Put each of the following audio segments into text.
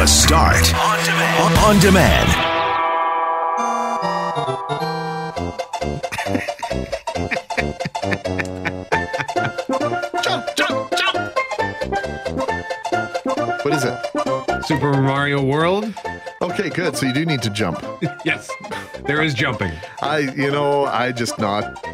The Start on demand. On demand. Jump, jump, jump. What is it? Super Mario World? Okay, good. So you do need to jump. Yes, there is jumping. I, you know, I just not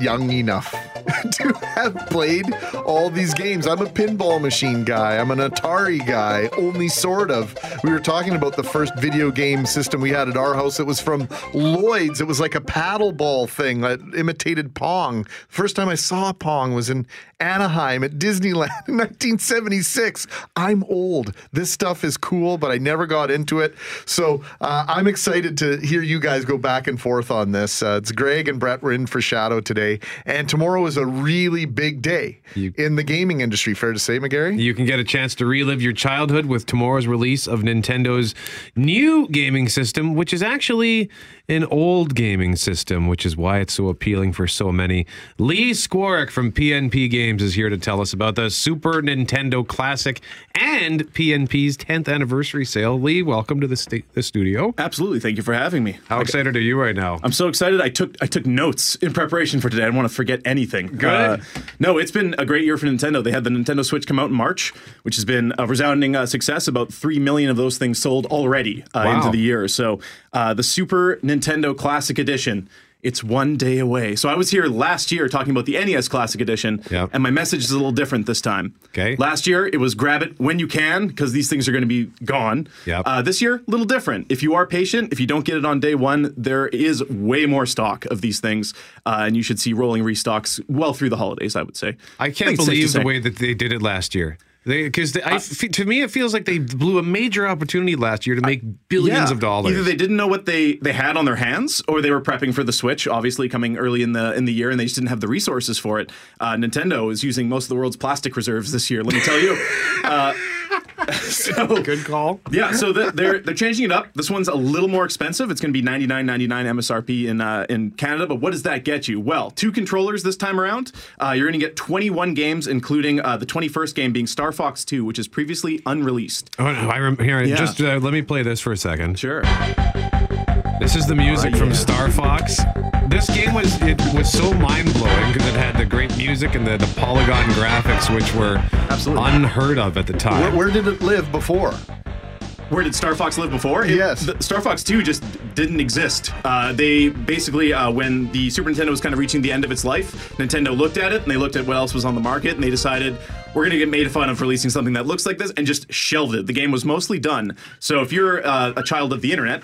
young enough to have played all these games. I'm a pinball machine guy. I'm an Atari guy, only sort of. We were talking about the first video game system we had at our house. It was from Lloyd's. It was like a paddle ball thing that imitated Pong. First time I saw Pong was in Anaheim at Disneyland in 1976. I'm old. This stuff is cool, but I never got into it. So uh, I'm excited to hear you guys go back and forth on this. Uh, it's Greg and Brett were in for Shadow today, and tomorrow is a really big day You- in the gaming industry. Fair to say, McGarry? You can get a chance to relive your childhood with tomorrow's release of Nintendo's new gaming system, which is actually an old gaming system, which is why it's so appealing for so many. Lee Skwarek from PNP Games is here to tell us about the Super Nintendo Classic and PNP's 10th anniversary sale. Lee, welcome to the, sta- the studio. Absolutely. Thank you for having me. How excited are you right now? I'm so excited. I took I took notes in preparation for today. I don't want to forget anything. Uh, Good. no, it's been a great year for Nintendo. They had the Nintendo Switch come out in March, which has been a resounding uh, success. About three million of those things sold already uh, Wow. into the year. So uh, the Super Nintendo Classic Edition. It's one day away. So I was here last year talking about the NES Classic Edition, Yep. and my message is a little different this time. Okay. Last year it was grab it when you can because these things are going to be gone. Yep. Uh, this year, a little different. If you are patient, if you don't get it on day one, there is way more stock of these things, uh, and you should see rolling restocks well through the holidays. I would say. I can't think it's safe to believe the way that they did it last year. Because to me, it feels like they blew a major opportunity last year to make billions Yeah. of dollars. Either they didn't know what they they had on their hands, or they were prepping for the Switch, obviously coming early in the in the year, and they just didn't have the resources for it. Uh, Nintendo is using most of the world's plastic reserves this year. Let me tell you. Uh, so Good call. Yeah, so the, they're they're changing it up. This one's a little more expensive. It's going to be ninety nine ninety nine MSRP in uh, in Canada. But what does that get you? Well, two controllers this time around. Uh, you're going to get twenty one games, including uh, the twenty first game being Star Fox Two, which is previously unreleased. Oh, no, I rem- here. Yeah. Just uh, let me play this for a second. Sure. This is the music from Star Fox. This game was it was so mind blowing because it had the great music and the, the polygon graphics, which were Absolutely. unheard of at the time. Where, where did it live before? Where did Star Fox live before? It- Yes. the- Star Fox 2 just didn't exist. Uh, they basically, uh, when the Super Nintendo was kind of reaching the end of its life, Nintendo looked at it and they looked at what else was on the market and they decided we're going to get made fun of releasing something that looks like this and just shelved it. The game was mostly done. So if you're uh, a child of the internet,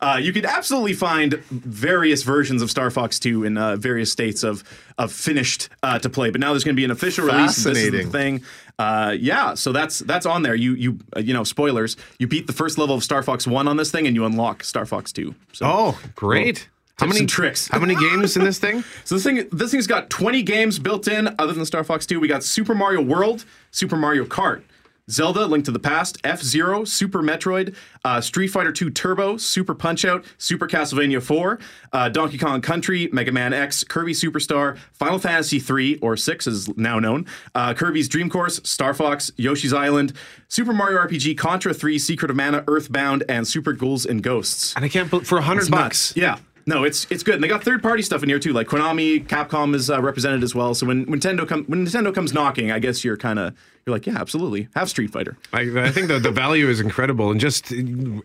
uh, you could absolutely find various versions of Star Fox 2 in uh, various states of of finished uh, to play. But now there's going to be an official release. Of this is the thing. Uh, yeah, so that's that's on there. You you uh, you know spoilers. You beat the first level of Star Fox One on this thing, and you unlock Star Fox Two. So, oh, great! How many tricks. How many games in this thing? so this thing this thing's got 20 games built in. Other than Star Fox Two, we got Super Mario World, Super Mario Kart. Zelda: Link to the Past, F Zero, Super Metroid, uh, Street Fighter 2 Turbo, Super Punch Out, Super Castlevania 4, uh, Donkey Kong Country, Mega Man X, Kirby Superstar, Final Fantasy 3 or 6 is now known, uh, Kirby's Dream Course, Star Fox, Yoshi's Island, Super Mario RPG, Contra 3, Secret of Mana, Earthbound, and Super Ghouls and Ghosts. And I can't believe for a hundred bucks. Yeah. No, it's it's good. And they got third party stuff in here too, like Konami, Capcom is uh, represented as well. So when, when Nintendo come when Nintendo comes knocking, I guess you're kind of you're like, yeah, absolutely, have Street Fighter. I, I think the, the value is incredible. And just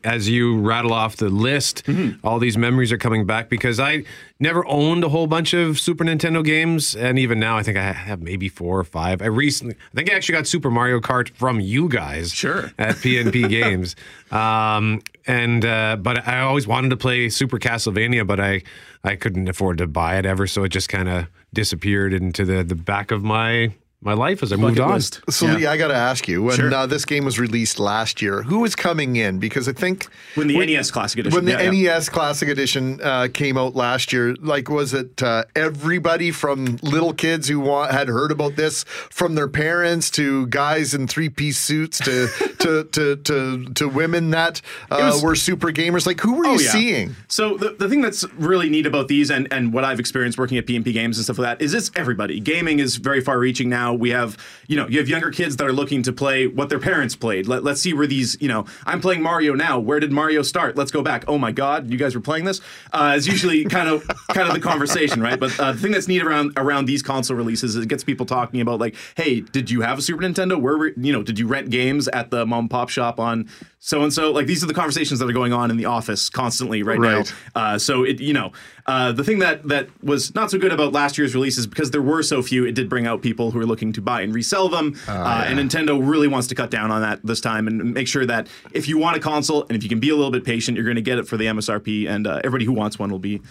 as you rattle off the list, Mm-hmm. all these memories are coming back because I never owned a whole bunch of Super Nintendo games. And even now, I think I have maybe four or five. I recently, I think I actually got Super Mario Kart from you guys. Sure. At PNP Games. Um, and, uh, but I always wanted to play Super Castlevania, but I, I couldn't afford to buy it ever. So it just kind of disappeared into the, the back of my, my life as I moved on. list. So, Yeah. Lee, I got to ask you when Sure. uh, this game was released last year, who was coming in? Because I think When the NES Classic Edition. when the yeah, yeah. Classic Edition uh, came out last year, like was it uh, everybody from little kids who want, had heard about this from their parents to guys in three piece suits to to to to, to women that uh, was- were super gamers? Like, who were you Oh, yeah. seeing? So the, the thing that's really neat about these and, and what I've experienced working at PNP Games and stuff like that is it's everybody. Gaming is very far reaching now. We have, you know, you have younger kids that are looking to play what their parents played. Let, let's see where these, you know, I'm playing Mario now. Where did Mario start? Let's go back. Oh my God, you guys were playing this? Uh, is usually kind of kind of the conversation, right? But uh, the thing that's neat around around these console releases is it gets people talking about like, hey, did you have a Super Nintendo? Where were, you know, did you rent games at the mom and pop shop on so and so? Like these are the conversations that are going on in the office constantly right, Right. now. Uh, so it, you know, uh, the thing that that was not so good about last year's releases because there were so few, it did bring out people who are looking to buy and resell them. uh, And Nintendo really wants to cut down on that this time and make sure that if you want a console and if you can be a little bit patient, you're going to get it for the MSRP, and uh, everybody who wants one will be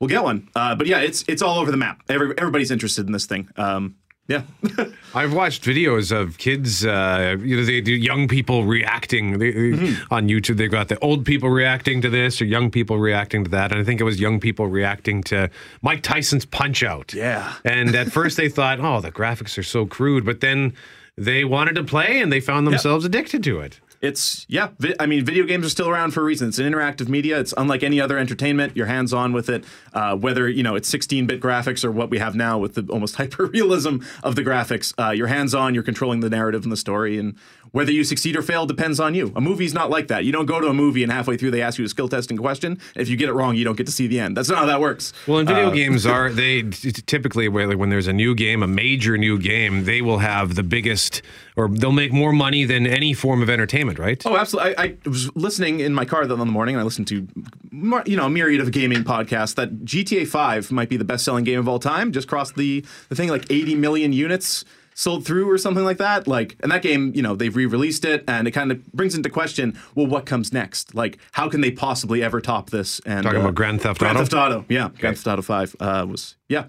will get one. Uh, but yeah, it's it's all over the map. Every, everybody's interested in this thing. Um, yeah. I've watched videos of kids, uh, you know, they do young people reacting they, Mm-hmm. on YouTube. They've got the old people reacting to this or young people reacting to that. And I think it was young people reacting to Mike Tyson's Punch Out. Yeah. And at first they thought, oh, the graphics are so crude. But then they wanted to play and they found themselves addicted to it. It's yeah. Vi- I mean, video games are still around for a reason. It's an interactive media. It's unlike any other entertainment. You're hands on with it. Uh, whether you know it's 16-bit graphics or what we have now with the almost hyper realism of the graphics, uh, you're hands on. You're controlling the narrative and the story, and whether you succeed or fail depends on you. A movie's not like that. You don't go to a movie and halfway through they ask you a skill testing question. If you get it wrong, you don't get to see the end. That's not how that works. Well, in video Uh, games are they t- typically when there's a new game, a major new game, they will have the biggest or they'll make more money than any form of entertainment, right? Oh, absolutely. I, I was listening in my car in the morning, and I listened to, you know, a myriad of gaming podcasts. That GTA Five might be the best-selling game of all time. Just crossed the the thing like 80 million units sold through or something like that. Like, and that game, you know, they've re-released it, and it kind of brings into question, well, what comes next? Like, how can they possibly ever top this? And Talking uh, about Grand Theft Grand Auto? Grand Theft Auto, yeah, Grand Theft Auto Five uh, was yeah.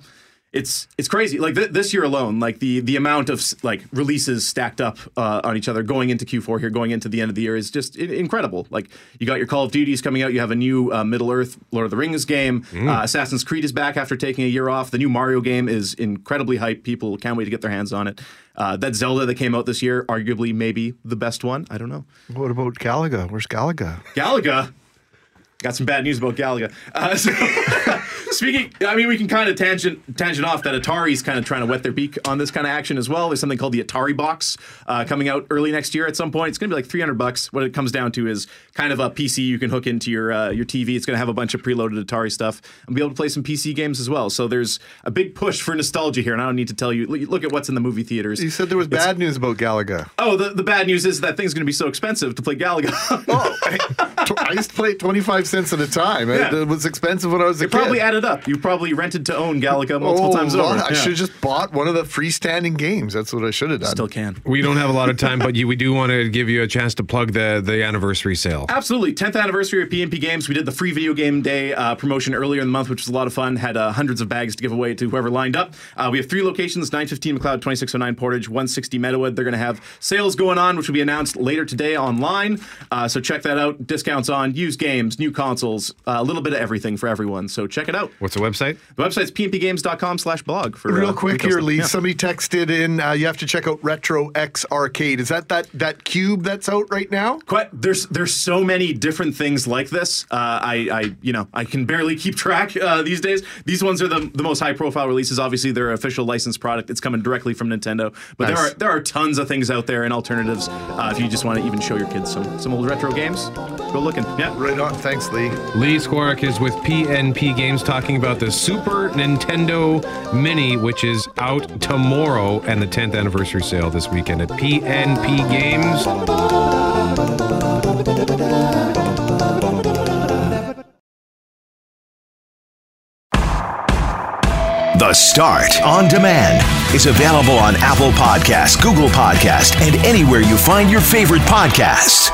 It's it's crazy. Like th- this year alone, like the the amount of like releases stacked up uh, on each other going into Q4 here, going into the end of the year is just i- incredible. Like you got your Call of Duties coming out, you have a new uh, Middle Earth Lord of the Rings game. Mm. Uh, Assassin's Creed is back after taking a year off. The new Mario game is incredibly hyped. People can't wait to get their hands on it. Uh, that Zelda that came out this year, arguably maybe the best one. I don't know. What about Galaga? Where's Galaga? Galaga. Got some bad news about Galaga. Uh, so, speaking, I mean, we can kind of tangent tangent off that Atari's kind of trying to wet their beak on this kind of action as well. There's something called the Atari Box uh, coming out early next year at some point. It's going to be like 300 bucks. What it comes down to is kind of a PC you can hook into your uh, your TV. It's going to have a bunch of preloaded Atari stuff and be able to play some PC games as well. So there's a big push for nostalgia here, and I don't need to tell you. Look at what's in the movie theaters. You said there was It's- bad news about Galaga. Oh, the, the bad news is that thing's going to be so expensive to play Galaga. Oh, I, I used to play it 25 cents at a time. It, Yeah. it was expensive when I was a It kid. probably added up. You probably rented to own Galaga multiple Oh, times well, over. I Yeah. should have just bought one of the freestanding games. That's what I should have done. Still can. We don't have a lot of time, but you, we do want to give you a chance to plug the the anniversary sale. Absolutely. 10th anniversary of PNP Games. We did the free video game day uh, promotion earlier in the month, which was a lot of fun. Had uh, hundreds of bags to give away to whoever lined up. Uh, we have three locations 915 McLeod, 2609 Portage, 160 Meadowood. They're going to have sales going on, which will be announced later today online. Uh, so check that out. Discounts on used games, new consoles, uh, a little bit of everything for everyone. So check it out. What's the website? The website's pnpgames.com slash blog. for Real uh, quick retail here, stuff. Lee. Yeah. Somebody texted in. Uh, you have to check out Retro X Arcade. Is that that that cube that's out right now? Quite, there's there's so many different things like this. Uh, I, I you know I can barely keep track uh, these days. These ones are the, the most high profile releases. Obviously, they're an official licensed product. It's coming directly from Nintendo. But there are there are tons of things out there and alternatives. Uh, if you just want to even show your kids some some old retro games, go looking. Yeah. Right on. Thanks, Lee. Lee Skwarek is with PNP Games talking about the Super Nintendo Mini, which is out tomorrow, and the 10th anniversary sale this weekend at PNP Games. The Start on Demand is available on Apple Podcasts, Google Podcasts, and anywhere you find your favorite podcasts.